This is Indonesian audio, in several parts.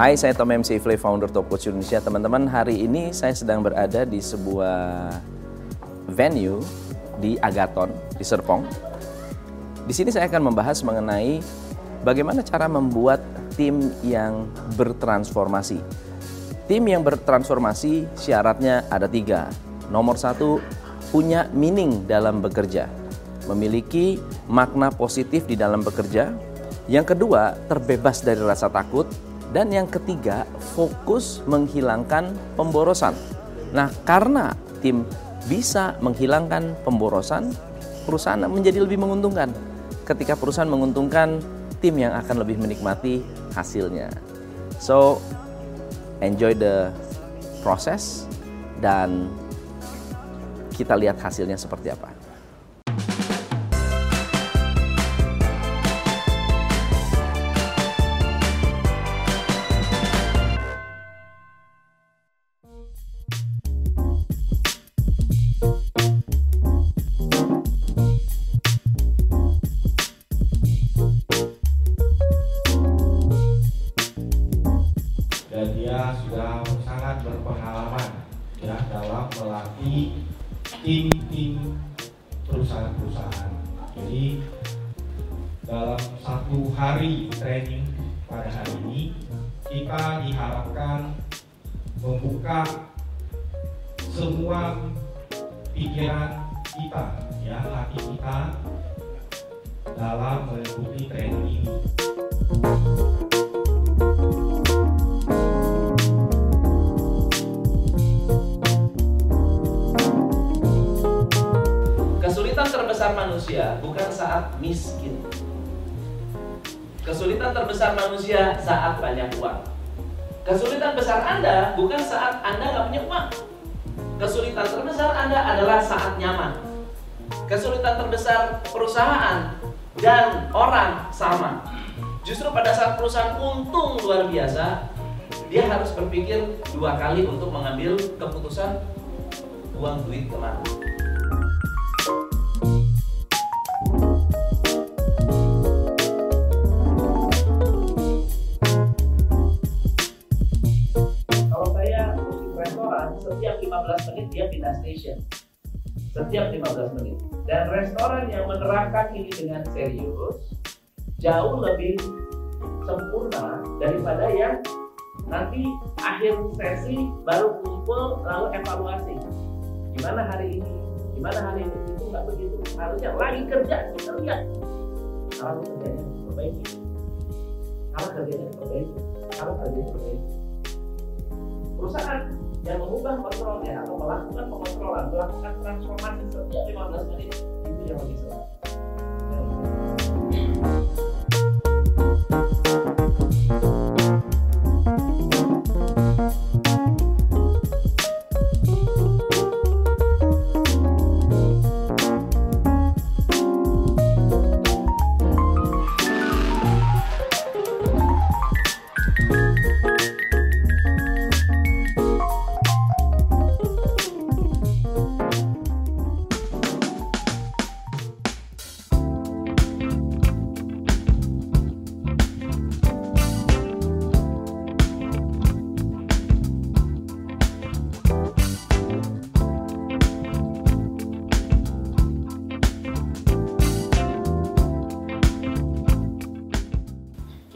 Hai, saya Tom MC Ifle, founder Top Coach Indonesia. Teman-teman, hari ini saya sedang berada di sebuah venue di Agaton, di Serpong. Di sini saya akan membahas mengenai bagaimana cara membuat tim yang bertransformasi. Tim yang bertransformasi syaratnya ada tiga. Nomor satu, punya meaning dalam bekerja. Memiliki makna positif di dalam bekerja. Yang kedua, terbebas dari rasa takut dan yang ketiga, fokus menghilangkan pemborosan. Nah, karena tim bisa menghilangkan pemborosan, perusahaan menjadi lebih menguntungkan. Ketika perusahaan menguntungkan, tim yang akan lebih menikmati hasilnya. So, enjoy the process dan kita lihat hasilnya seperti apa. Tim-tim perusahaan-perusahaan. Jadi dalam satu hari training pada hari ini kita diharapkan membuka semua pikiran kita, ya hati kita dalam mengikuti training ini. Saat miskin. Kesulitan terbesar manusia saat banyak uang. Kesulitan besar Anda bukan saat Anda nggak punya uang. Kesulitan terbesar Anda adalah saat nyaman. Kesulitan terbesar perusahaan dan orang sama. Justru pada saat perusahaan untung luar biasa, dia harus berpikir dua kali untuk mengambil keputusan buang duit ke mana. Station setiap 15 menit. Dan restoran yang menerapkan ini dengan serius jauh lebih sempurna daripada yang nanti akhir sesi baru kumpul lalu evaluasi. Gimana hari ini? Gimana hari ini? Itu nggak begitu. Harusnya lagi kerja kita lihat. Kalau kerjanya perbaiki. Kalau kerjanya perbaiki. Kalau kerjanya perbaiki. Perusahaan yang mengubah kontrolnya atau melakukan pengontrolan, melakukan transformasi setiap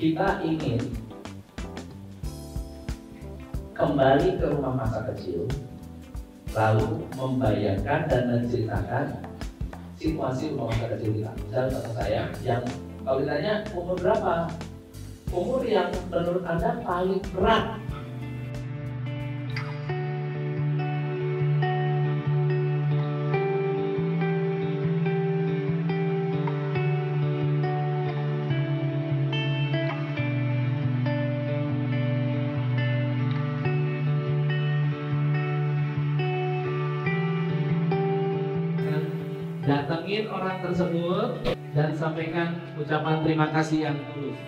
kita ingin kembali ke rumah masa kecil, lalu membayangkan dan menceritakan situasi rumah masa kecil kita. Misalnya kata saya yang kalau ditanya umur berapa, umur yang menurut anda paling berat datengin orang tersebut dan sampaikan ucapan terima kasih yang tulus.